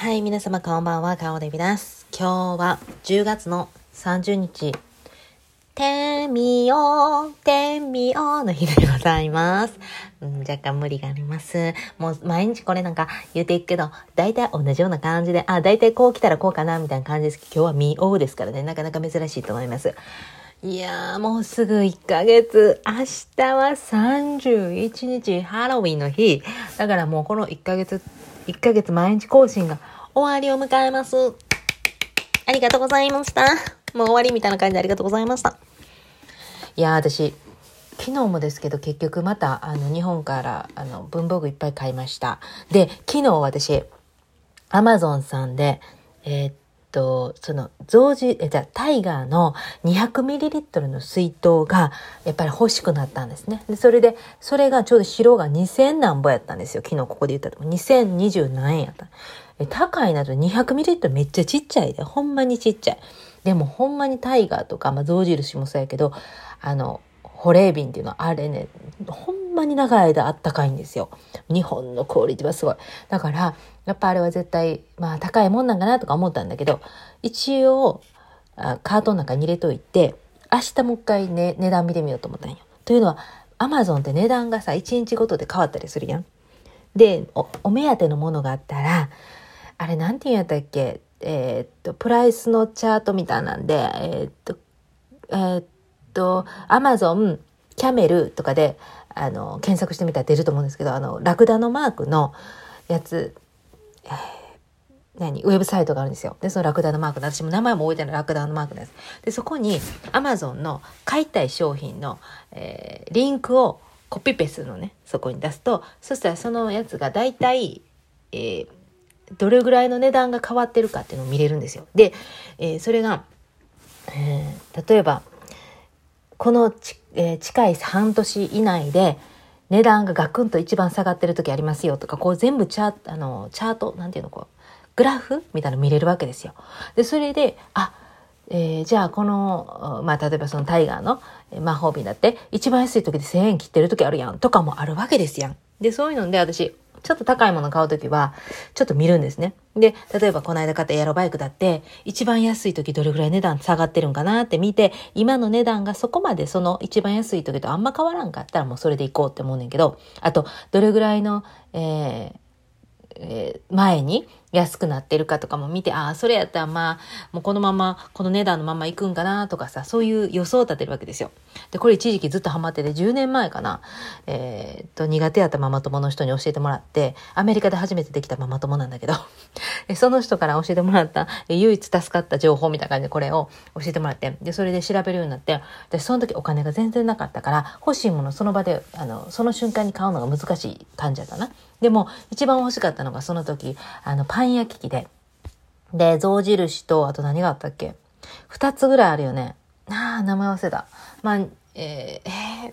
はい、皆様こんばんは、かおでびです。今日は10月の30日、天みお、天みおの日でございます、うん。若干無理があります。もう毎日これなんか言うていくけど、大体同じような感じで、あ、大体こう来たらこうかな、みたいな感じですけど、今日はみおうですからね、なかなか珍しいと思います。いやー、もうすぐ1ヶ月。明日は31日、ハロウィンの日。だからもうこの1ヶ月1ヶ月毎日更新が終わりを迎えます。ありがとうございました。もう終わりみたいな感じでありがとうございました。いや私、昨日もですけど結局またあの日本からあの文房具いっぱい買いました。で、昨日私、アマゾンさんで、えー、っと、その、増字、え、じゃタイガーの 200ml の水筒が、やっぱり欲しくなったんですね。で、それで、それがちょうど白が2000何ぼやったんですよ。昨日ここで言ったと。2020何円やった。え、高いなと 200ml めっちゃちっちゃいで、ほんまにちっちゃい。でもほんまにタイガーとか、まあ、象印もそうやけど、あの、保冷瓶っていうのはあれね、ほんまに長い間あったかいんですよ。日本のクオリティはすごい。だから、やっぱあれは絶対、まあ高いもんなんかなとか思ったんだけど、一応、カートの中に入れといて、明日もう一回ね、値段見てみようと思ったんよ。というのは、アマゾンって値段がさ、1日ごとで変わったりするやん。で、おお目当てのものがあったら、あれなんて言うんやったっけ？えー、っと、プライスのチャートみたいなんで、えー、っと、えー、っと、アマゾン、キャメルとかで、あの、検索してみたら出ると思うんですけど、あの、ラクダのマークのやつ、何？ウェブサイトがあるんですよ。で、そのラクダのマークで、私も名前も覚えてないラクダのマークです。で、そこに、アマゾンの買いたい商品の、えー、リンクをコピペするのね、そこに出すと、そしたらそのやつが大体、えー、どれぐらいの値段が変わってるかっていうのを見れるんですよ。で、えー、それが、えー、例えば、このち、えー、近い半年以内で値段がガクンと一番下がってる時ありますよとか、こう全部チャあのチャート、なんていうの、こう、グラフみたいなの見れるわけですよ。で、それで、あ、えー、じゃあこの、まあ、例えばそのタイガーの魔法瓶だって、一番安い時で1000円切ってる時あるやんとかもあるわけですやん。で、そういうので私、ちょっと高いもの買うときは、ちょっと見るんですね。で、例えばこの間買ったエアロバイクだって、一番安いときどれぐらい値段下がってるんかなって見て、今の値段がそこまでその一番安いときとあんま変わらんかったらもうそれでいこうって思うねんけど、あと、どれぐらいの、えーえー、前に安くなってるかとかも見て、ああ、それやったらまあ、もうこのまま、この値段のまま行くんかなとかさ、そういう予想を立てるわけですよ。で、これ一時期ずっとハマってて、10年前かな、えー、っと、苦手やったママ友の人に教えてもらって、アメリカで初めてできたママ友なんだけど、その人から教えてもらった、唯一助かった情報みたいな感じでこれを教えてもらって、で、それで調べるようになって、で、その時お金が全然なかったから、欲しいものその場で、あの、その瞬間に買うのが難しい感じだったな。でも、一番欲しかったのがその時、あの、パン焼き器で、で、象印と、あと何があったっけ？二つぐらいあるよね。ああ、名前忘れた。まあ、えー、えー、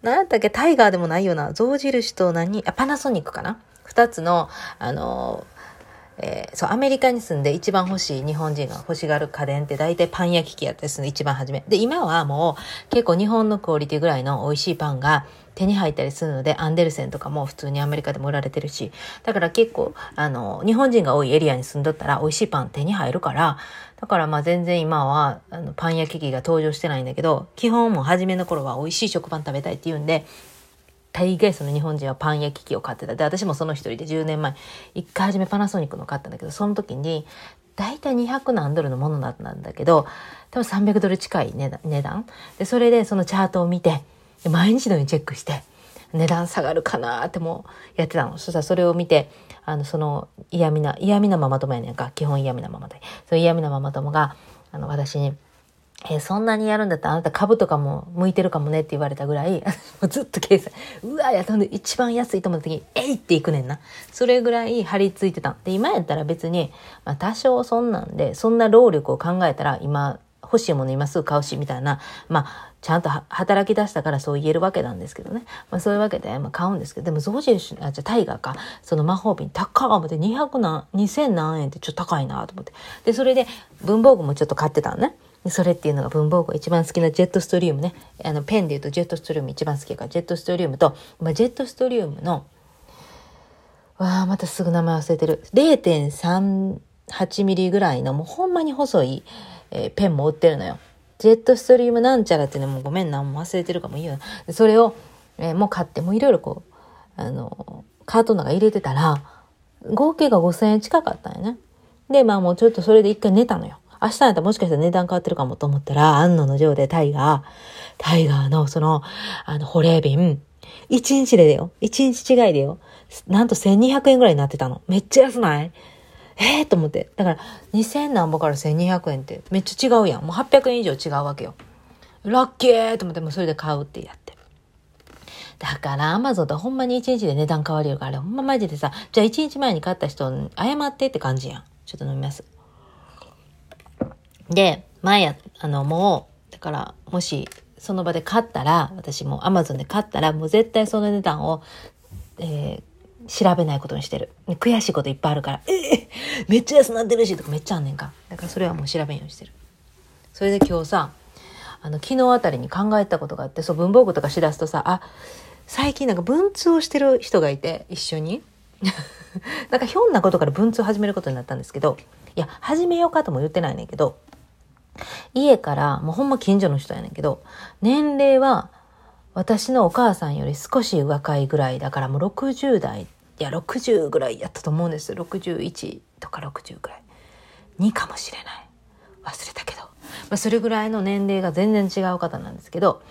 何やったっけ？タイガーでもないよな。象印と何？あ、パナソニックかな？二つの、あのーえー、そう、アメリカに住んで一番欲しい日本人が欲しがる家電って大体パン焼き器やったりするの一番初め。で、今はもう結構日本のクオリティぐらいの美味しいパンが手に入ったりするので、アンデルセンとかも普通にアメリカでも売られてるし、だから結構、あの、日本人が多いエリアに住んどったら美味しいパン手に入るから、だからまあ全然今はあのパン焼き器が登場してないんだけど、基本も初めの頃は美味しい食パン食べたいって言うんで、大概その日本人はパン焼き器を買ってた。で、私もその一人で10年前、一回初めパナソニックの買ったんだけど、その時に、だいたい200何ドルのものだったんだけど、多分300ドル近い値段。で、それでそのチャートを見て、毎日のようにチェックして、値段下がるかなってもやってたの。そしたらそれを見て、あの、その嫌味な、嫌味なママ友やねんか。基本嫌味なママ友。その嫌味なママ友が、あの、私に、えー、そんなにやるんだったらあなた株とかも向いてるかもねって言われたぐらい、ずっと計算、うわ、やったんで一番安いと思った時に、えいっていくねんな。それぐらい張り付いてた。で、今やったら別に、まあ多少そんなんで、そんな労力を考えたら今、欲しいもの今すぐ買うし、みたいな、まあ、ちゃんと働き出したからそう言えるわけなんですけどね。まあそういうわけで、まあ、買うんですけど、でも象印、あ、じゃタイガーか、その魔法瓶高っ思って200何、2000何円ってちょっと高いなと思って。で、それで文房具もちょっと買ってたのね。それっていうのが文房具一番好きなジェットストリームね。あの、ペンで言うとジェットストリーム一番好きか、ジェットストリームと、まあ、ジェットストリームの、わあ、またすぐ名前忘れてる。0.38ミリぐらいの、もうほんまに細い、えー、ペンも売ってるのよ。ジェットストリームなんちゃらっていうごめんな、もう忘れてるかもいいよな。それを、えー、もう買って、もういろいろこう、あの、カートの中入れてたら、合計が5000円近かったんやね。で、まあもうちょっとそれで一回寝たのよ。明日やったらもしかしたら値段変わってるかもと思ったら、安野の城でタイガー、タイガーのその、あの、保冷瓶、1日でだよ。1日違いでよ。なんと1200円ぐらいになってたの。めっちゃ安ない？ええー、と思って。だから、2000何ぼから1200円ってめっちゃ違うやん。もう800円以上違うわけよ。ラッキーと思って、もうそれで買うってやって。だから、アマゾンってほんまに1日で値段変わりるから、ほんまマジでさ、じゃあ1日前に買った人、謝ってって感じやん。ちょっと飲みます。で、前や、あの、もう、だから、もし、その場で買ったら、私もアマゾンで買ったら、もう絶対その値段を、えー、調べないことにしてる。悔しいこといっぱいあるから、ええー、めっちゃ安なってるしとかめっちゃあんねんか。だからそれはもう調べんようにしてる。それで今日さ、あの、昨日あたりに考えたことがあって、そう、文房具とかしだすとさ、あ、最近なんか文通をしてる人がいて、一緒に。なんかひょんなことから文通を始めることになったんですけど、いや、始めようかとも言ってないねんけど、家からもうほんま近所の人やねんけど、年齢は私のお母さんより少し若いぐらいだからもう60代、いや60ぐらいやったと思うんです61とか60ぐらい。2かもしれない。忘れたけど。まあ、それぐらいの年齢が全然違う方なんですけど、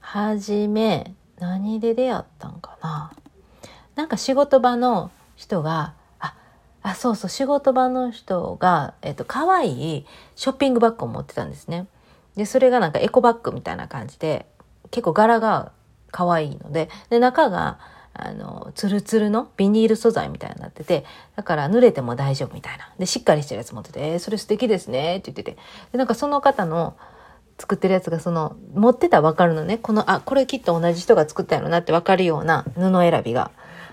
はじめ、何で出会ったんかななんか仕事場の人があそうそう仕事場の人が、えっと可愛いショッピングバッグを持ってたんですね。でそれがなんかエコバッグみたいな感じで結構柄が可愛いのでで中があのツルツルのビニール素材みたいになっててだから濡れても大丈夫みたいな。でしっかりしてるやつ持ってて「えー、それ素敵ですね」って言ってて。でなんかその方の作ってるやつがその持ってたら分かるのね。このあこれきっと同じ人が作ったやろなって分かるような布選びが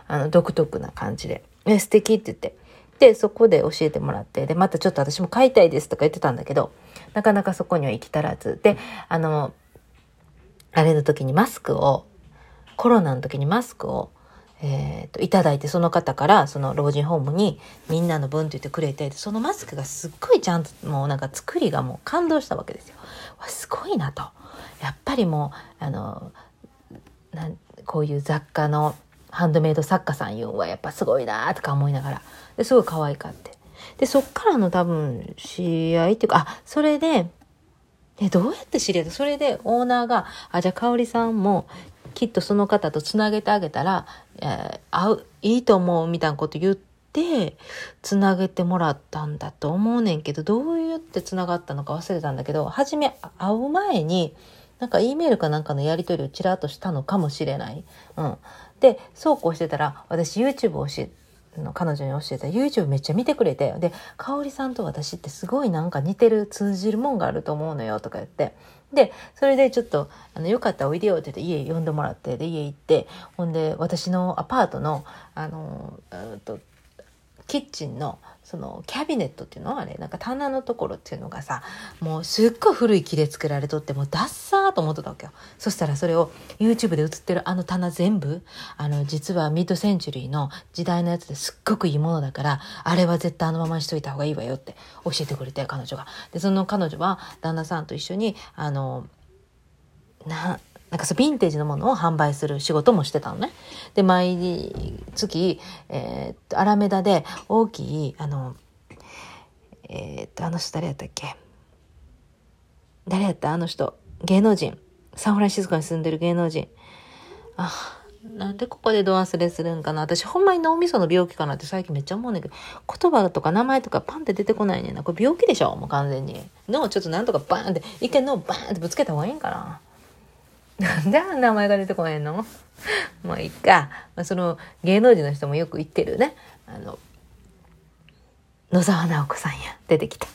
あの独特な感じで「え素敵って言って。で、そこで教えてもらって、で、またちょっと私も買いたいですとか言ってたんだけど、なかなかそこには行き足らず。で、あの、あれの時にマスクを、コロナの時にマスクを、え、ー、と、いただいて、その方から、その老人ホームにみんなの分って言ってくれて、そのマスクがすっごいちゃんと、もうなんか作りがもう感動したわけですよ。わ、すごいなと。やっぱりもう、あの、なんこういう雑貨のハンドメイド作家さん言うはやっぱすごいなとか思いながらですごい可愛かってでそっからの多分知り合っていうかあそれでえどうやって知り合った？それでオーナーがあじゃあ香織さんもきっとその方とつなげてあげたら、えー、合ういいと思うみたいなこと言ってつなげてもらったんだと思うねんけどどうやってつながったのか忘れたんだけど初め会う前になんか E メールかなんかのやり取りをちらっとしたのかもしれない。うん。で、そうこうしてたら、私 YouTube を教えの彼女に教えた YouTube めっちゃ見てくれてで香織さんと私ってすごいなんか似てる通じるもんがあると思うのよとか言ってでそれでちょっとあのよかったらおいでよって言って家呼んでもらってで家行ってほんで私のアパートのあのとキッチンのそのキャビネットっていうの？はあれなんか棚のところっていうのがさもうすっごい古い木で作られとってもうダッサーと思ってたわけよ。そしたらそれを YouTube で映ってるあの棚全部あの実はミッドセンチュリーの時代のやつですっごくいいものだからあれは絶対あのままにしといた方がいいわよって教えてくれて彼女が。でその彼女は旦那さんと一緒にあのななんかそう、ヴィンテージのものを販売する仕事もしてたのね。で、毎月、えー、っと、アラメダで大きい、あの、えー、っと、あの人誰やったっけ？誰やった？あの人。芸能人。サンフランシスコに住んでる芸能人。あ、なんでここでド忘れするんかな私ほんまに脳みその病気かなって最近めっちゃ思うねんけど、言葉とか名前とかパンって出てこないねんな。これ病気でしょ？もう完全に。脳ちょっとなんとかバーンって、一回脳バーンってぶつけた方がいいんかななんであんな名前が出てこないの？もういいか。まあ、その芸能人の人もよく言ってるね。あの、野沢直子さんや。出てきた。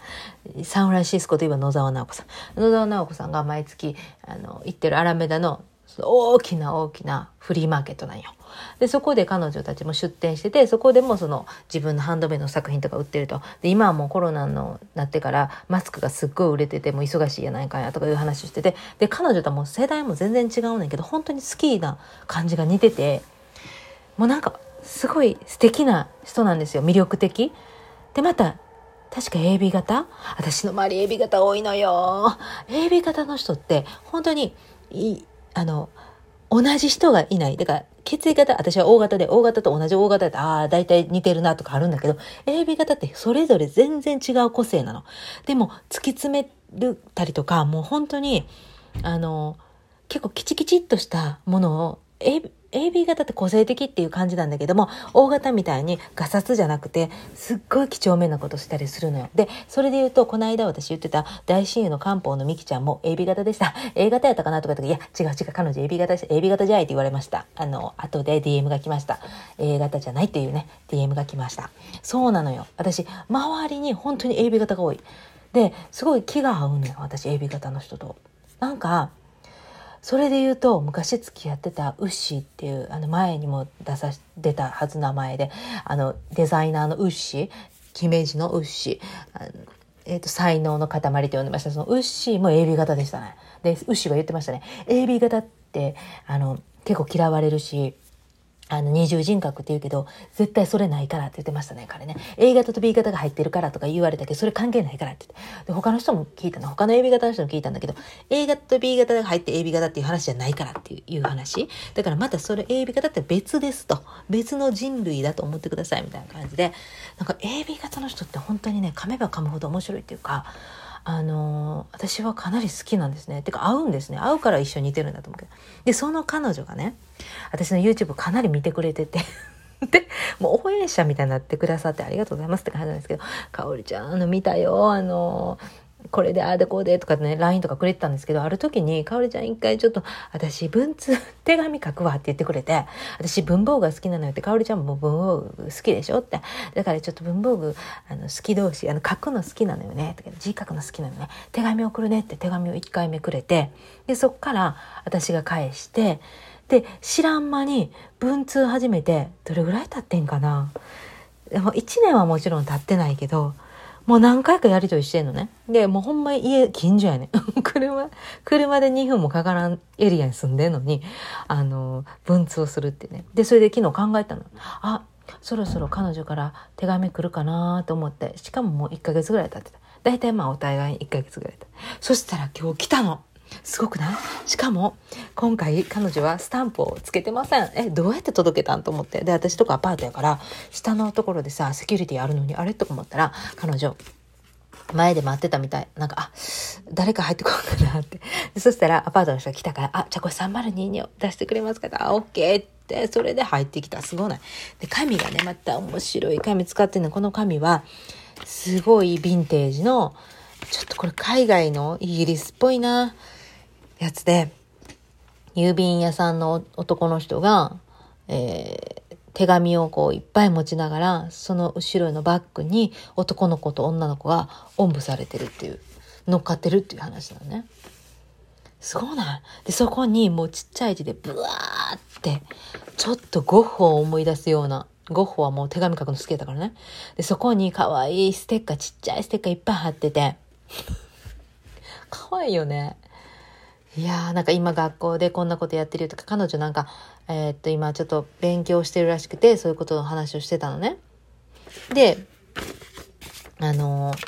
サンフランシスコといえば野沢直子さん。野沢直子さんが毎月、あの、行ってるアラメダの大きな大きなフリーマーケットなんよ。で、そこで彼女たちも出店してて、そこでもその自分のハンドメイドの作品とか売ってると。で、今はもうコロナのなってからマスクがすっごい売れてて、もう忙しいやないかやとかいう話をしてて、で、彼女とはもう世代も全然違うねんけど、本当に好きな感じが似てて、もうなんか、すごい素敵な人なんですよ。魅力的。で、また、確か AB 型？私の周り AB 型多いのよ。AB 型の人って、本当にい、い、あの、同じ人がいない。だから、血液型、私は O 型で、O 型と同じ O 型で、ああ、大体似てるなとかあるんだけど、AB 型ってそれぞれ全然違う個性なの。でも、突き詰めるたりとか、もう本当に、あの、結構キチキチっとしたものを、A AB 型って個性的っていう感じなんだけども、大型みたいにガサツじゃなくて、すっごい几帳面なことしたりするのよ。で、それで言うと、この間私言ってた大親友の漢方のミキちゃんも AB 型でした。A 型やったかなとか言って、いや、違う違う、彼女 AB 型でした。AB 型じゃないって言われました。あの、後で DM が来ました。A 型じゃないっていうね、DM が来ました。そうなのよ。私、周りに本当に AB 型が多い。で、すごい気が合うのよ。私、AB 型の人と。なんか、それで言うと昔付き合ってたウッシーっていうあの前にも出さ出たはず名前であのデザイナーのウッシー姫路のウッシーえーと、才能の塊と呼んでました。そのウッシーも AB 型でしたね。でウッシーは言ってましたね。AB 型ってあの結構嫌われるしあの、二重人格って言うけど、絶対それないからって言ってましたね、彼ね。A 型と B 型が入ってるからとか言われたけど、それ関係ないからって言って。で、他の人も聞いたの。他の AB 型の人も聞いたんだけど、A 型と B 型が入って AB 型っていう話じゃないからっていう話。だからまたそれ AB 型って別ですと。別の人類だと思ってくださいみたいな感じで。なんか AB 型の人って本当にね、噛めば噛むほど面白いっていうか、あの、私はかなり好きなんですね。てか合うんですね。合うから一緒に似てるんだと思うけど。で、その彼女がね、私の YouTube かなり見てくれてて で、もう応援者みたいになってくださってありがとうございますって感じなんですけど、かおりちゃん、あの、見たよ、あの、これでああでこうでとかね、LINE とかくれてたんですけど、ある時に、かおりちゃん一回ちょっと、私文通、手紙書くわって言ってくれて、私文房具が好きなのよって、かおりちゃんも文房具好きでしょって。だからちょっと文房具、あの、好き同士、あの、書くの好きなのよね。字書くの好きなのね。手紙送るねって手紙を1回目くれて、で、そっから私が返して、で、知らん間に文通始めて、どれぐらい経ってんかな。でも1年はもちろん経ってないけど、もう何回かやりとりしてんのね。で、もうほんま家近所やね。車、車で2分もかからんエリアに住んでんのに、あの、文通をするってね。で、それで昨日考えたの。あ、そろそろ彼女から手紙来るかなと思って、しかももう1ヶ月ぐらい経ってた。だいたいまあお互い1ヶ月ぐらい経って。そしたら今日来たの。すごくない？しかも、今回彼女はスタンプをつけてません。え、どうやって届けたんと思って。で、私とかアパートやから、下のところでさ、セキュリティあるのに、あれ？とか思ったら、彼女、前で待ってたみたい。なんか、あ、誰か入ってこうかなって。そしたら、アパートの人が来たから、あ、じゃあこれ302に出してくれますか？あ、オッケーって、それで入ってきた。すごない。で、紙がね、また面白い紙使ってんの。この紙は、すごいヴィンテージの、ちょっとこれ海外のイギリスっぽいな。やつで、郵便屋さんの男の人が、えー、手紙をこういっぱい持ちながら、その後ろのバッグに男の子と女の子がおんぶされてるっていう、乗っかってるっていう話なのね。すごい？な。で、そこにもうちっちゃい字でブワーって、ちょっとゴッホを思い出すような、ゴッホはもう手紙書くの好きだからね。で、そこに可愛いステッカー、ちっちゃいステッカーいっぱい貼ってて、可愛いよね。いやーなんか今学校でこんなことやってるよとか彼女なんか、えー、っと今ちょっと勉強してるらしくてそういうことの話をしてたのね。であのー、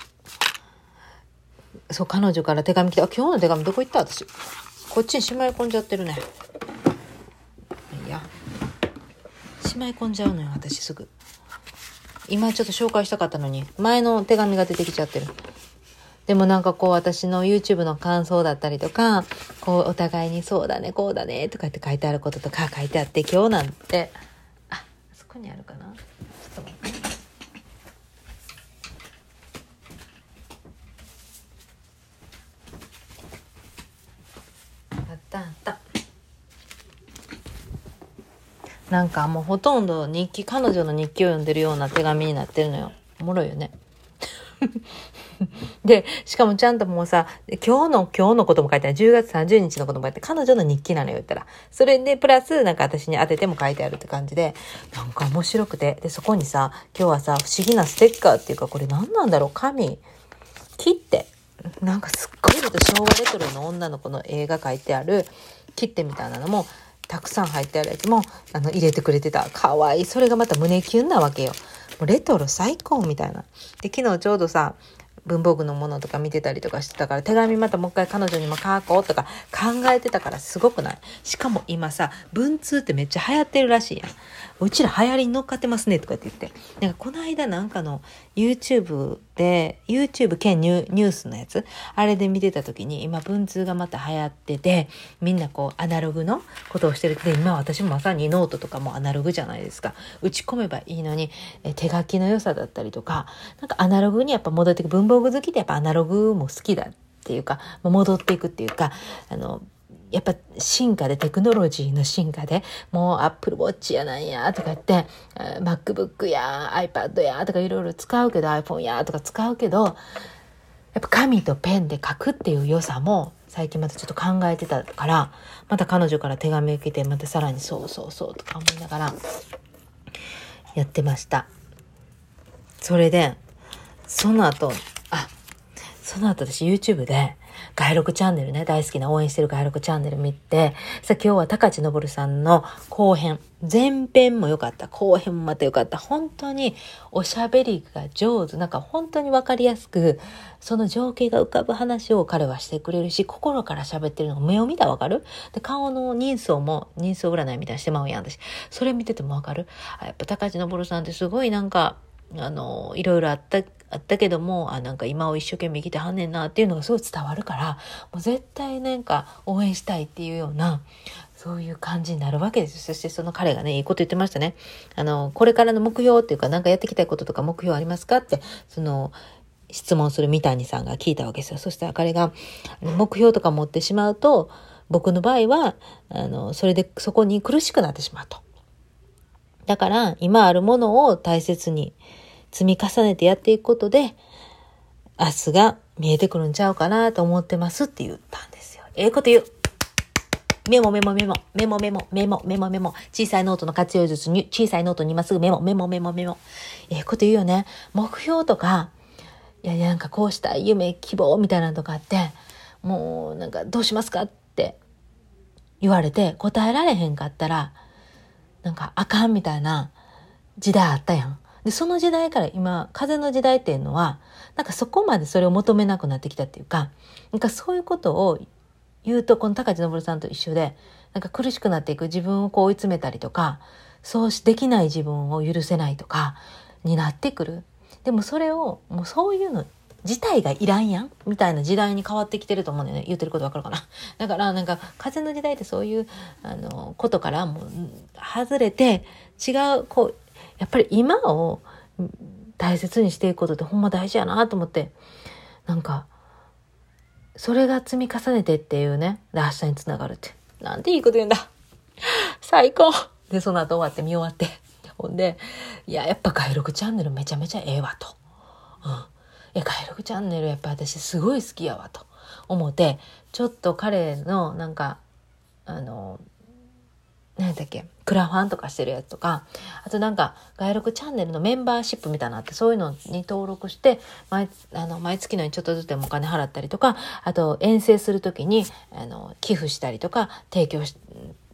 そう彼女から手紙来てあ今日の手紙どこ行った？私こっちにしまい込んじゃってるね。いやしまい込んじゃうのよ私すぐ。今ちょっと紹介したかったのに前の手紙が出てきちゃってる。でもなんかこう私の YouTube の感想だったりとか、こうお互いにそうだね、こうだね、とかって書いてあることとか書いてあって、今日なんて、あ、あそこにあるかな？ちょっと待って。あったあった。なんかもうほとんど日記、彼女の日記を読んでるような手紙になってるのよ。おもろいよね。で、しかもちゃんともうさ、今日の、今日のことも書いてある。10月30日のことも書いて彼女の日記なのよ、言ったら。それで、プラス、なんか私に当てても書いてあるって感じで、なんか面白くて。で、そこにさ、今日はさ、不思議なステッカーっていうか、これ何なんだろう？紙。切って。なんかすっごい昭和レトロの女の子の絵が描いてある切手みたいなのもたくさん入ってあるやつもあの入れてくれてたかわいいそれがまた胸キュンなわけよもうレトロ最高みたいなで昨日ちょうどさ文房具のものとか見てたりとかしてたから手紙またもう一回彼女にも書こうとか考えてたからすごくない？しかも今さ文通ってめっちゃ流行ってるらしいやんうちら流行りに乗っかってますねとかって言って。なんかこの間なんかの YouTube で、YouTube 兼ニュースのやつ、あれで見てた時に今文通がまた流行ってて、みんなこうアナログのことをしてるで、今私もまさにノートとかもアナログじゃないですか。打ち込めばいいのに、え手書きの良さだったりとか、なんかアナログにやっぱ戻ってく、文房具好きでやっぱアナログも好きだっていうか、戻っていくっていうか、あの、やっぱ進化でテクノロジーの進化でもうアップルウォッチやなんやとか言って MacBook や iPad やとかいろいろ使うけど iPhone やとか使うけどやっぱ紙とペンで書くっていう良さも最近またちょっと考えてたからまた彼女から手紙受けてまたさらにそうそうそうとか思いながらやってました。それでその後あその後私 YouTube で外録チャンネルね、大好きな応援してる外録チャンネル見て、さあ、今日は高知昇さんの後編、前編も良かった、後編もまた良かった、本当におしゃべりが上手、なんか本当にわかりやすく、その情景が浮かぶ話を彼はしてくれるし、心から喋ってるのが目を見たらわかる？で、顔の人相も、人相占いみたいにしてまうやん、私。それ見ててもわかる？やっぱ高知昇さんってすごいなんか、あの、いろいろあった、あったけども、あ、なんか今を一生懸命生きてはんねんなっていうのがすごい伝わるから、もう絶対なんか応援したいっていうような、そういう感じになるわけですそしてその彼がね、いいこと言ってましたね。あの、これからの目標っていうか、なんかやっていきたいこととか目標ありますかって、その、質問する三谷さんが聞いたわけですよ。そしたら彼が、目標とか持ってしまうと、僕の場合は、あの、それでそこに苦しくなってしまうと。だから、今あるものを大切に、積み重ねてやっていくことで、明日が見えてくるんちゃうかなと思ってますって言ったんですよ。ええこと言う。メモメモメモ、メモメモ、メモメモメモ、小さいノートの活用術に、小さいノートに今すぐメモ、メモメモメモ。ええこと言うよね。目標とか、いやいや、なんかこうした夢、希望みたいなのとかって、もうなんかどうしますかって言われて答えられへんかったら、なんかあかんみたいな時代あったやん。で、その時代から今、風の時代っていうのは、なんかそこまでそれを求めなくなってきたっていうか、なんかそういうことを言うと、この高知昇さんと一緒で、なんか苦しくなっていく自分をこう追い詰めたりとか、そうしできない自分を許せないとか、になってくる。でもそれを、もうそういうの自体がいらんやんみたいな時代に変わってきてると思うんだよね。言ってることわかるかな。だからなんか風の時代ってそういうあのことからもう外れて違うこうやっぱり今を大切にしていくことってほんま大事やなと思って、なんか、それが積み重ねてっていうね、で明日につながるって。なんていいこと言うんだ。最高で、その後終わって見終わって。ほんで、いや、やっぱ外録チャンネルめちゃめちゃええわと。うん。いや、外録チャンネルやっぱ私すごい好きやわと思って、ちょっと彼のなんか、あの、何だっけ？クラファンとかしてるやつとか、あとなんか、外録チャンネルのメンバーシップみたいなのって、そういうのに登録して、毎、あの、毎月のにちょっとずつでもお金払ったりとか、あと、遠征するときに、あの、寄付したりとか、提供し、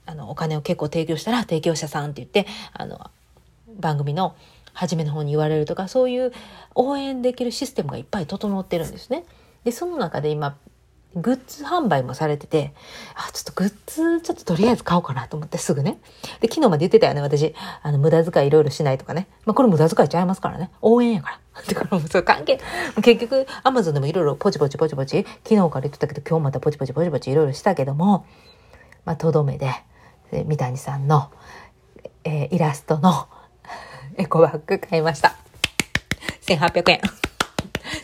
あの、お金を結構提供したら、提供者さんって言って、あの、番組の初めの方に言われるとか、そういう応援できるシステムがいっぱい整ってるんですね。で、その中で今、グッズ販売もされてて、あ、ちょっとグッズ、ちょっととりあえず買おうかなと思ってすぐね。で、昨日まで言ってたよね、私。あの、無駄遣いいろいろしないとかね。まあ、これ無駄遣いちゃいますからね。応援やから。だからもうそう関係、結局、アマゾンでもいろいろポチポチポチポチ、昨日から言ってたけど、今日またポチポチポチポチいろいろしたけども、まあ、とどめで、三谷さんの、えー、イラストのエコバッグ買いました。1800円。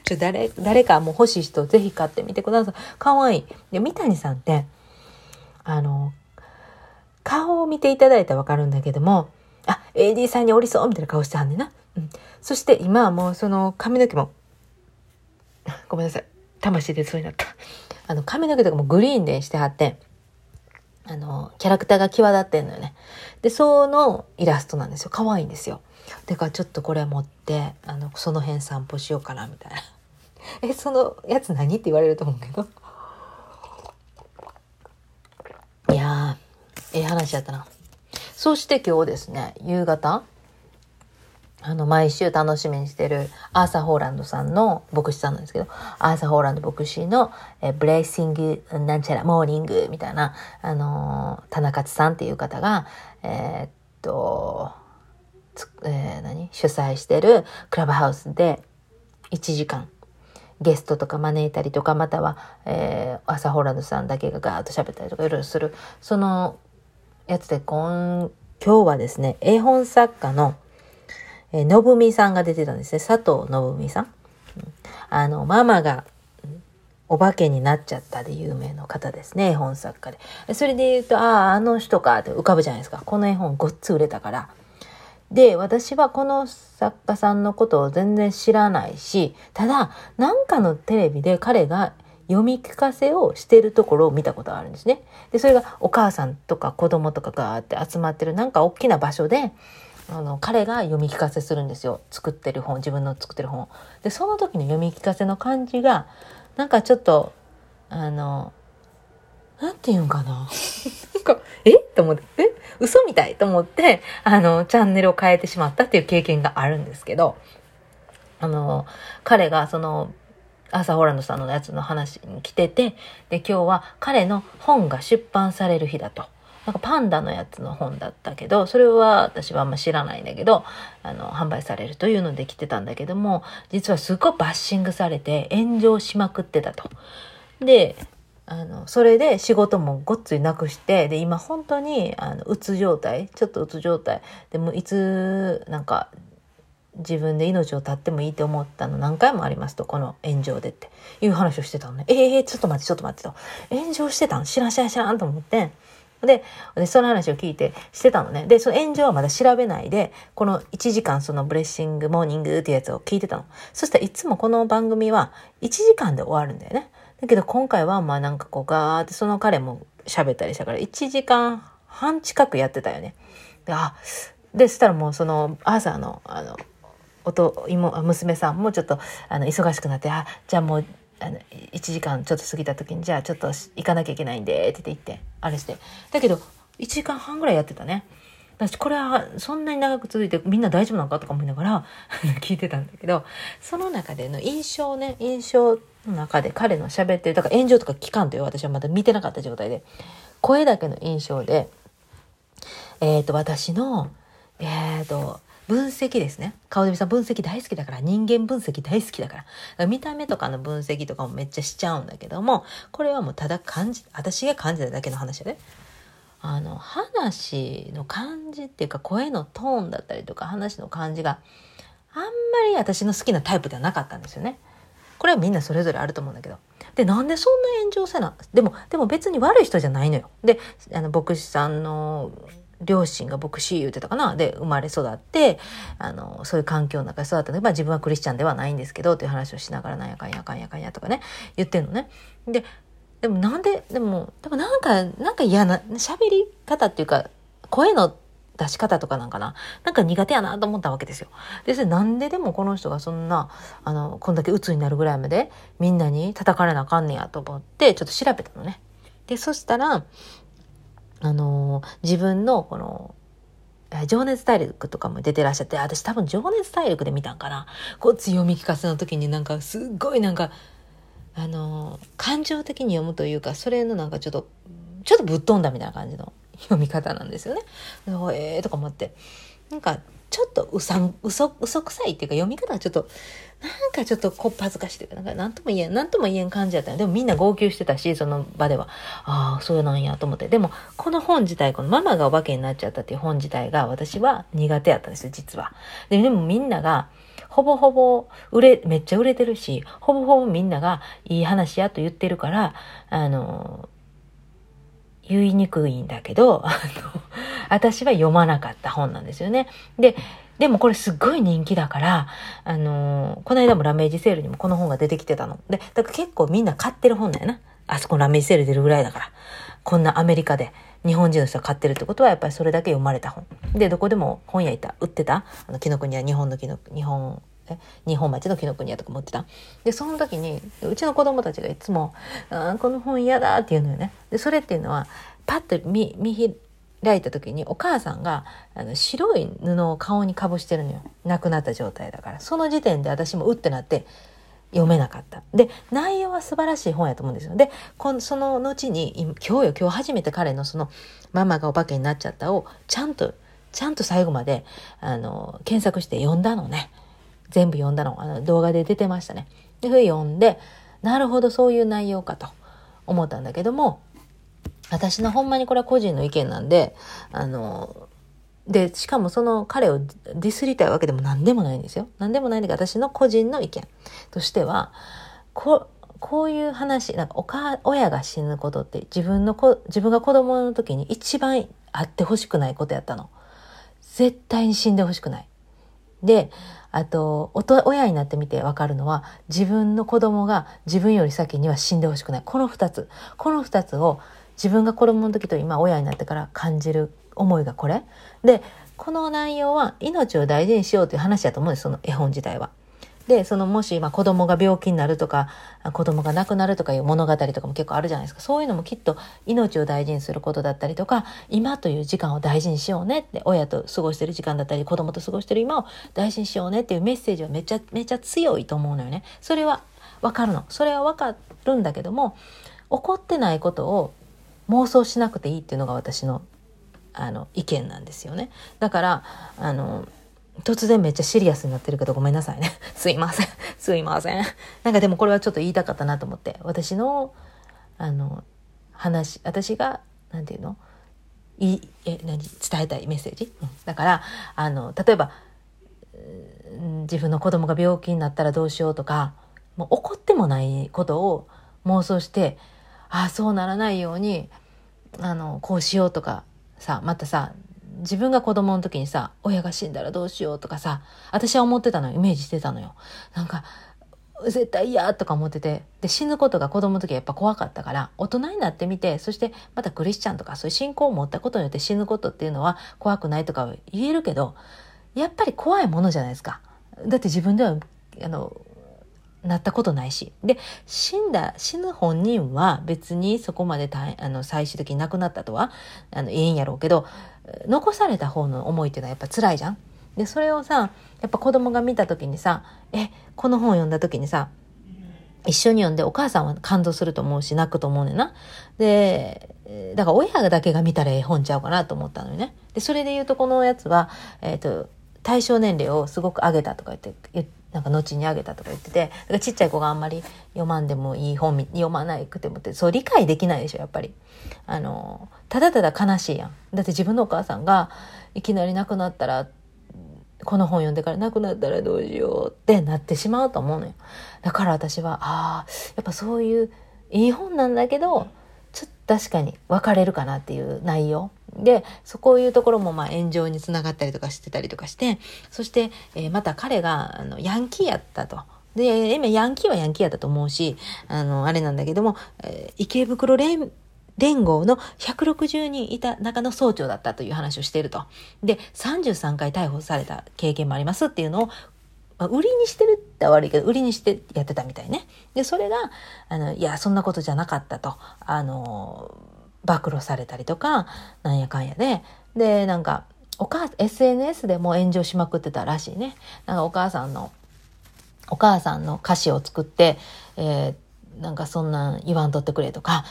ちょ、誰、誰かもう欲しい人ぜひ買ってみてください。かわいい。で、三谷さんって、あの、顔を見ていただいたらわかるんだけども、あ、AD さんにおりそうみたいな顔してはんねんな。うん。そして今はもうその髪の毛も、ごめんなさい。魂でそうになった。あの、髪の毛とかもグリーンでしてはって、あの、キャラクターが際立ってんのよね。で、そのイラストなんですよ。可愛いんですよ。だからちょっとこれ持ってあのその辺散歩しようかなみたいな えそのやつ何って言われると思うけどいやええ話やったな。そして今日ですね、夕方、あの、毎週楽しみにしてるアーサー・ホーランドさんの牧師さんなんですけど、アーサー・ホーランド牧師の、えブレイシング・なんちゃら、モーニングみたいな、あの、田中さんっていう方が、えー、っと、えー、何？主催してるクラブハウスで1時間ゲストとか招いたりとかまたは、えー、朝ホランドさんだけがガーッと喋ったりとかいろいろするそのやつで今今日はですね絵本作家のえー、のぶみさんが出てたんですね。佐藤のぶみさん。あの、ママがお化けになっちゃったで有名の方ですね。絵本作家で。それで言うと、ああ、あの人かって浮かぶじゃないですか。この絵本ごっつ売れたから。で、私はこの作家さんのことを全然知らないし、ただ、なんかのテレビで彼が読み聞かせをしてるところを見たことがあるんですね。で、それがお母さんとか子供とかがあって集まってるなんか大きな場所で、あの彼が読み聞かせするんですよ。作ってる本自分の作ってる本。でその時の読み聞かせの感じがなんかちょっとあのなんて言うんかな。かえ？と思ってえ？嘘みたいと思ってあのチャンネルを変えてしまったっていう経験があるんですけどあの彼がそのアーサー・ホランドさんのやつの話に来ててで今日は彼の本が出版される日だと。なんかパンダのやつの本だったけど、それは私はあんま知らないんだけど、あの、販売されるというので来てたんだけども、実はすごいバッシングされて炎上しまくってたと。で、あの、それで仕事もごっついなくして、で、今本当に、あの、うつ状態、ちょっとうつ状態。でも、いつ、なんか、自分で命を絶ってもいいって思ったの何回もありますと、この炎上でっていう話をしてたのね。ええー、ちょっと待って、ちょっと待ってと。炎上してたん？知らん知らん知らんと思って。で、でその話を聞いてしてたのね。で、その炎上はまだ調べないで、この1時間そのブレッシングモーニングっていうやつを聞いてたの。そしたらいつもこの番組は1時間で終わるんだよね。だけど今回はまあなんかこうガーってその彼も喋ったりしたから1時間半近くやってたよね。で、あ、で、したらもうその朝の、あの、夫、妹、娘さんもちょっとあの忙しくなって、あ、じゃあもうあの1時間ちょっと過ぎた時にじゃあちょっと行かなきゃいけないんでって言ってあれしてだけど1時間半ぐらいやってたね私これはそんなに長く続いてみんな大丈夫なのかとか思いながら 聞いてたんだけどその中での印象ね印象の中で彼の喋ってるだから炎上とか聞かんという私はまだ見てなかった状態で声だけの印象でえっ、ー、と私のえっ、ー、と分析ですね。顔で見さん分析大好きだから、人間分析大好きだから。から見た目とかの分析とかもめっちゃしちゃうんだけども、これはもうただ感じ、私が感じただけの話で、ね。あの、話の感じっていうか声のトーンだったりとか話の感じがあんまり私の好きなタイプではなかったんですよね。これはみんなそれぞれあると思うんだけど。で、なんでそんな炎上せなでも、でも別に悪い人じゃないのよ。で、あの、牧師さんの両親が牧師言うてたかな？で生まれ育ってあのそういう環境の中で育ったので、まあ、自分はクリスチャンではないんですけどという話をしながらなんやかんやかんやかんやとかね言ってんのね。ででもなんででもでもなんかなんか嫌な喋り方っていうか声の出し方とかなんかななんか苦手やなと思ったわけですよ。で、なんででもこの人がそんな、あの、こんだけ鬱になるぐらいまでみんなに叩かれなあかんねやと思って、ちょっと調べたのね。で、そしたら、あの自分のこの情熱大陸とかも出てらっしゃって、私多分情熱大陸で見たんかな。こう強み聞かせの時になんかすっごいなんか、あの感情的に読むというか、それのなんかちょっと、ちょっとぶっ飛んだみたいな感じの読み方なんですよね。ええー、とか思って。なんかちょっとうさん、嘘、嘘くさいっていうか読み方がちょっと、なんかちょっとこっぱずかしいというか、なんか何とも言えん、何とも言えん感じだったでもみんな号泣してたし、その場では。ああ、そうなんやと思って。でも、この本自体、このママがお化けになっちゃったっていう本自体が私は苦手やったんですよ、実は。で、でもみんなが、ほぼほぼ売れ、めっちゃ売れてるし、ほぼほぼみんながいい話やと言ってるから、あの、言いにくいんだけど、あの、私は読まなかった本なんですよね。で、でもこれすっごい人気だから、あのー、この間もラメージセールにもこの本が出てきてたの。で、だから結構みんな買ってる本だよな。あそこラメージセール出るぐらいだから。こんなアメリカで日本人の人が買ってるってことはやっぱりそれだけ読まれた本。で、どこでも本屋いた、売ってた、あの、紀ノ国は日本の紀ノ、日本、日本町の紀ノ国屋とか持ってた。で、その時に、うちの子供たちがいつも、あこの本嫌だって言うのよね。で、それっていうのは、パッと見、見開いた時にお母さんがあの白い布を顔にかぶしてるのよ。亡くなった状態だから。その時点で私もうってなって読めなかった。で内容は素晴らしい本やと思うんですよ。でこのその後に今日よ今日初めて彼のその「ママがお化けになっちゃった」をちゃんとちゃんと最後まであの検索して読んだのね。全部読んだのあの動画で出てましたねで読んでなるほどそういう内容かと思ったんだけども私のほんまにこれは個人の意見なんで、あの、で、しかもその彼をディスりたいわけでも何でもないんですよ。何でもないんだけど、私の個人の意見としては、ここういう話、なんかおか、親が死ぬことって自分の子、自分が子供の時に一番あってほしくないことやったの。絶対に死んでほしくない。で、あと、親になってみてわかるのは、自分の子供が自分より先には死んでほしくない。この二つ。この二つを自分が子供の時と今親になってから感じる思いがこれでこの内容は命を大事にしようという話だと思うんですその絵本自体は。でそのもし、まあ、子供が病気になるとか子供が亡くなるとかいう物語とかも結構あるじゃないですかそういうのもきっと命を大事にすることだったりとか今という時間を大事にしようねって親と過ごしてる時間だったり子供と過ごしてる今を大事にしようねっていうメッセージはめちゃめちゃ強いと思うのよね。それはわかるの。それはわかるんだけども起こってないことを妄想しなくていいっていうのが私のあの意見なんですよね。だからあの突然めっちゃシリアスになってるけどごめんなさいね。すいません。すいません。なんかでもこれはちょっと言いたかったなと思って。私の、あの、話、私が、なんていうの？いえ、何？伝えたいメッセージ、うん、だから、あの、例えば、自分の子供が病気になったらどうしようとか、もう怒ってもないことを妄想して、ああ、そうならないように、あの、こうしようとか、さ、またさ、自分が子供の時にさ、親が死んだらどうしようとかさ、私は思ってたのよ。イメージしてたのよ。なんか、絶対嫌とか思ってて、で、死ぬことが子供の時はやっぱ怖かったから、大人になってみて、そしてまたクリスチャンとかそういう信仰を持ったことによって死ぬことっていうのは怖くないとか言えるけど、やっぱり怖いものじゃないですか。だって自分では、あの、なったことないし。で、死んだ、死ぬ本人は別にそこまであの最終的に亡くなったとは、あの、ええんやろうけど、残された方の思いっていうのはやっぱ辛いじゃん。で、それをさ、やっぱ子供が見た時にさ、え、この本読んだ時にさ、一緒に読んでお母さんは感動すると思うし泣くと思うねんな。で、だから親だけが見たら絵本ちゃうかなと思ったのよね。で、それで言うとこのやつは、えっ、ー、と、対象年齢をすごく上げたとか言って、なんか後にあげたとか言ってて、だかちっちゃい子があんまり読まんでもいい本読まないくてもって、そう理解できないでしょ、やっぱり。あの、ただただ悲しいやん。だって自分のお母さんがいきなり亡くなったら、この本読んでから亡くなったらどうしようってなってしまうと思うのよ。だから私は、ああ、やっぱそういういい本なんだけど、ちょっと確かに分かれるかなっていう内容。で、そこいうところもまあ炎上につながったりとかしてたりとかして、そして、えー、また彼があのヤンキーやったと。で、今ヤンキーはヤンキーやったと思うし、あの、あれなんだけども、えー、池袋連連合の160人いた中の総長だったという話をしていると。で、33回逮捕された経験もありますっていうのを、まあ、売りにしてるって悪いけど、売りにしてやってたみたいね。で、それが、あの、いや、そんなことじゃなかったと。あの、暴露されたりとか、なんやかんやで、で、なんか、お母、SNS でも炎上しまくってたらしいね。なんかお母さんの、お母さんの歌詞を作って、えー、なんかそんなん言わんとってくれとか、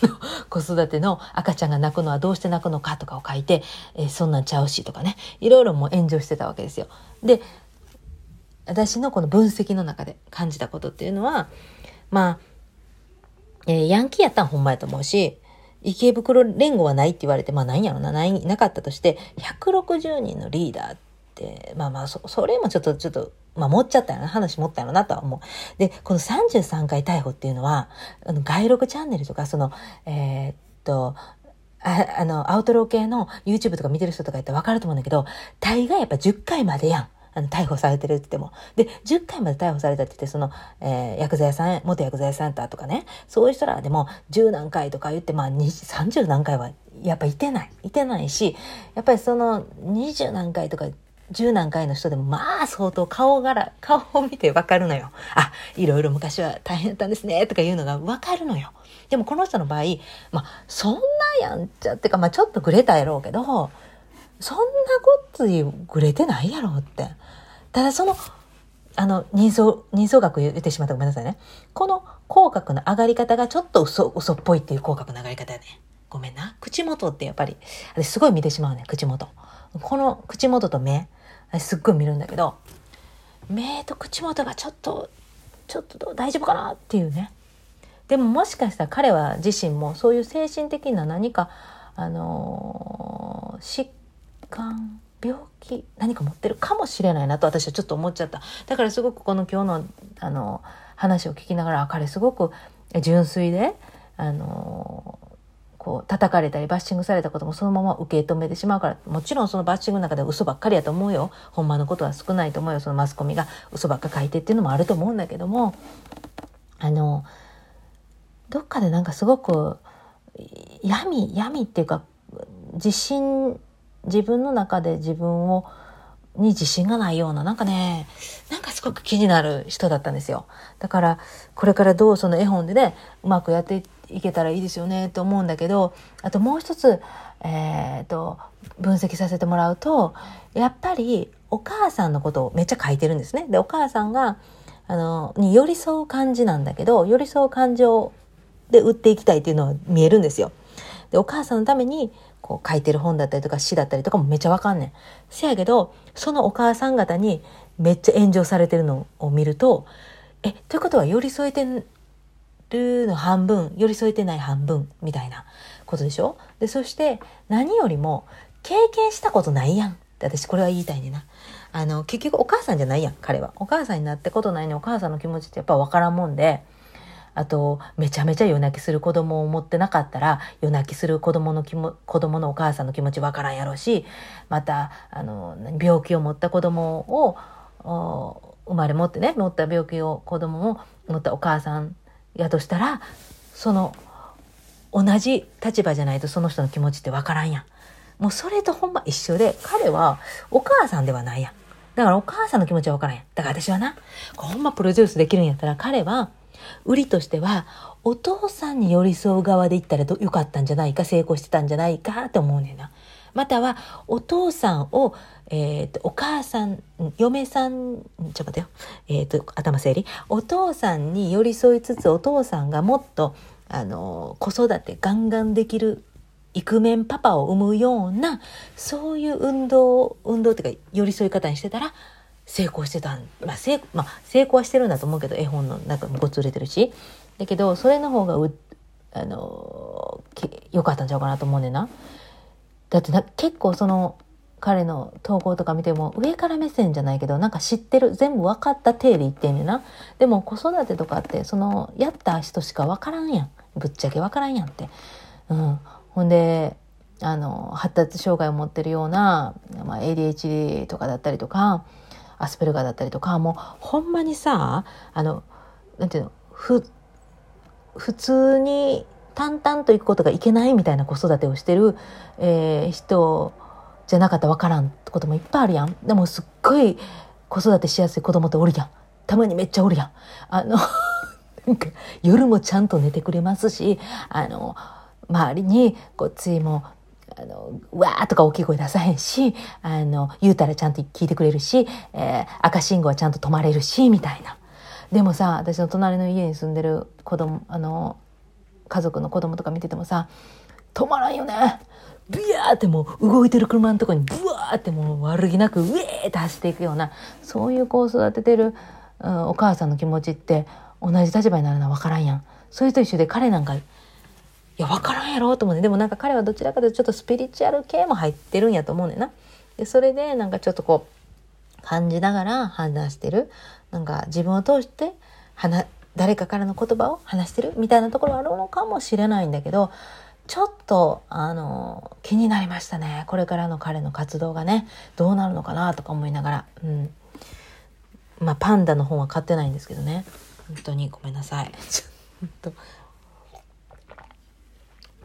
子育ての赤ちゃんが泣くのはどうして泣くのかとかを書いて、えー、そんなんちゃうしとかね、いろいろもう炎上してたわけですよ。で、私のこの分析の中で感じたことっていうのは、まあ、えー、ヤンキーやったんほんまやと思うし、池袋連合はないって言われて、まあないんやろな、ない、なかったとして、160人のリーダーって、まあまあ、そ、それもちょっと、ちょっと、まあ持っちゃったよな、話持ったよなとは思う。で、この33回逮捕っていうのは、あの、外録チャンネルとか、その、えー、っと、ああの、アウトロー系の YouTube とか見てる人とか言ってわかると思うんだけど、大概やっぱ10回までやん。あの、逮捕されてるって言っても。で、10回まで逮捕されたって言って、その、えー、薬剤さん、元薬剤屋さんだとかね、そういう人らでも10何回とか言って、まあ、30何回はやっぱいてない。いてないし、やっぱりその20何回とか10何回の人でも、まあ相当顔柄、顔を見てわかるのよ。あ、いろいろ昔は大変だったんですね、とかいうのがわかるのよ。でもこの人の場合、まあ、そんなやんちゃってか、まあちょっとグレたやろうけど、そんなごっついグレてないやろって。ただその、あの、人相、人相学言ってしまったごめんなさいね。この口角の上がり方がちょっと嘘、嘘っぽいっていう口角の上がり方やね。ごめんな。口元ってやっぱり、私すごい見てしまうね、口元。この口元と目、私すっごい見るんだけど、目と口元がちょっと、ちょっと大丈夫かなっていうね。でももしかしたら彼は自身もそういう精神的な何か、あのー、疾患、病気何か持ってるかもしれないなと私はちょっと思っちゃった。だからすごくこの今日のあの話を聞きながら彼すごく純粋であのこう叩かれたりバッシングされたこともそのまま受け止めてしまうからもちろんそのバッシングの中で嘘ばっかりやと思うよ。ほんまのことは少ないと思うよ。そのマスコミが嘘ばっか書いてっていうのもあると思うんだけども。あのどっかでなんかすごく闇闇っていうか自信自分の中で自分をに自信がないような、なんかね、なんかすごく気になる人だったんですよ。だから、これからどうその絵本でね、うまくやっていけたらいいですよね、と思うんだけど、あともう一つ、えっ、ー、と、分析させてもらうと、やっぱりお母さんのことをめっちゃ書いてるんですね。で、お母さんが、あの、に寄り添う感じなんだけど、寄り添う感情で売っていきたいっていうのは見えるんですよ。で、お母さんのためにこう書いてる本だったりとか詩だったりとかもめっちゃわかんねん。せやけど、そのお母さん方にめっちゃ炎上されてるのを見ると、え、ということは寄り添えてるの半分、寄り添えてない半分みたいなことでしょ？で、そして何よりも経験したことないやんって私これは言いたいねな。あの、結局お母さんじゃないやん、彼は。お母さんになってことないのにお母さんの気持ちってやっぱわからんもんで、あと、めちゃめちゃ夜泣きする子供を持ってなかったら、夜泣きする子供の気も、子供のお母さんの気持ちわからんやろうし、また、あの、病気を持った子供を、生まれ持ってね、持った病気を子供を持ったお母さんやとしたら、その、同じ立場じゃないとその人の気持ちってわからんやん。もうそれとほんま一緒で、彼はお母さんではないやん。だからお母さんの気持ちはわからんやん。だから私はな、ほんまプロデュースできるんやったら彼は売りとしては、お父さんに寄り添う側で言ったらよかったんじゃないか、成功してたんじゃないかって思うねんな。または、お父さんを、え、ー、と、お母さん、嫁さん、ちょっと待ってよ。えっ、ー、と、頭整理。お父さんに寄り添いつつ、お父さんがもっと、あの、子育てガンガンできるイクメンパパを産むような、そういう運動、運動っていうか、寄り添い方にしてたら、成功してたん、まあ成まあ、成功はしてるんだと思うけど絵本の中もごつ売れてるし。だけどそれの方がうあの良かったんちゃうかなと思うねんな。だってな結構その彼の投稿とか見ても上から目線じゃないけどなんか知ってる全部分かった体で言ってんねんな。でも子育てとかってそのやった人しか分からんやん。ぶっちゃけ分からんやんって。うん。ほんであの発達障害を持ってるような、まあ、ADHD とかだったりとかアスペルガーだったりとかもうほんまにさあのなんていうのふ普通に淡々と行くことがいけないみたいな子育てをしてる、えー、人じゃなかったら分からんこともいっぱいあるやん。でもすっごい子育てしやすい子供っておるやん。たまにめっちゃおるやん。あの なんか夜もちゃんと寝てくれますし、あの、周りにこっちもあの、わーとか大きい声出さへんし、あの、言うたらちゃんと聞いてくれるし、えー、赤信号はちゃんと止まれるし、みたいな。でもさ、私の隣の家に住んでる子供、あの、家族の子供とか見ててもさ、止まらんよね。ビヤーってもう動いてる車のとこにブワーってもう悪気なくウェーって走っていくような、そういう子を育ててる、うん、お母さんの気持ちって同じ立場になるのは分からんやん。それと一緒で彼なんかいや、わからんやろと思うね。でもなんか彼はどちらかというとちょっとスピリチュアル系も入ってるんやと思うねんな。で、それでなんかちょっとこう、感じながら判断してる。なんか自分を通して、話、誰かからの言葉を話してるみたいなところあるのかもしれないんだけど、ちょっと、あの、気になりましたね。これからの彼の活動がね、どうなるのかなとか思いながら。うん。まあ、パンダの本は買ってないんですけどね。本当にごめんなさい。ちょっと、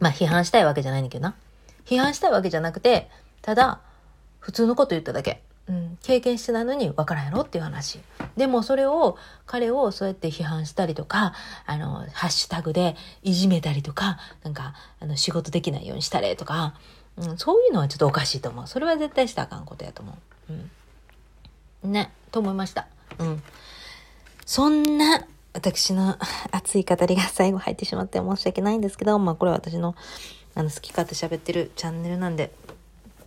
まあ批判したいわけじゃないんだけどな。批判したいわけじゃなくて、ただ、普通のこと言っただけ。うん、経験してないのに分からんやろっていう話。でもそれを、彼をそうやって批判したりとか、あの、ハッシュタグでいじめたりとか、なんか、あの、仕事できないようにしたれとか、うん、そういうのはちょっとおかしいと思う。それは絶対したらあかんことやと思う。うん。ね、と思いました。うん。そんな、私の熱い語りが最後入ってしまって申し訳ないんですけど、まあこれは私のあの好き勝手喋ってるチャンネルなんで、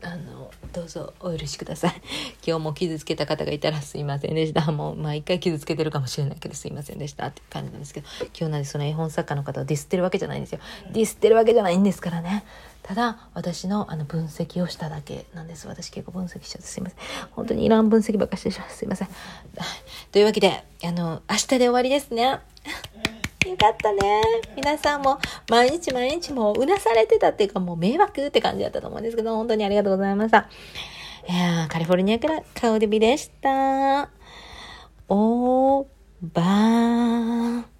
あの、どうぞお許しください。今日も傷つけた方がいたらすいませんでした。もう、まあ一回傷つけてるかもしれないけどすいませんでしたって感じなんですけど、今日なんでその絵本作家の方をディスってるわけじゃないんですよ。ディスってるわけじゃないんですからね。ただ、私のあの分析をしただけなんです。私結構分析しちゃってすいません。本当にいらん分析ばっかしてしまう。すいません。というわけで、あの、明日で終わりですね。よかったね。皆さんも毎日毎日もううなされてたっていうかもう迷惑って感じだったと思うんですけど、本当にありがとうございました。いやカリフォルニアから顔デビでした。おーばー。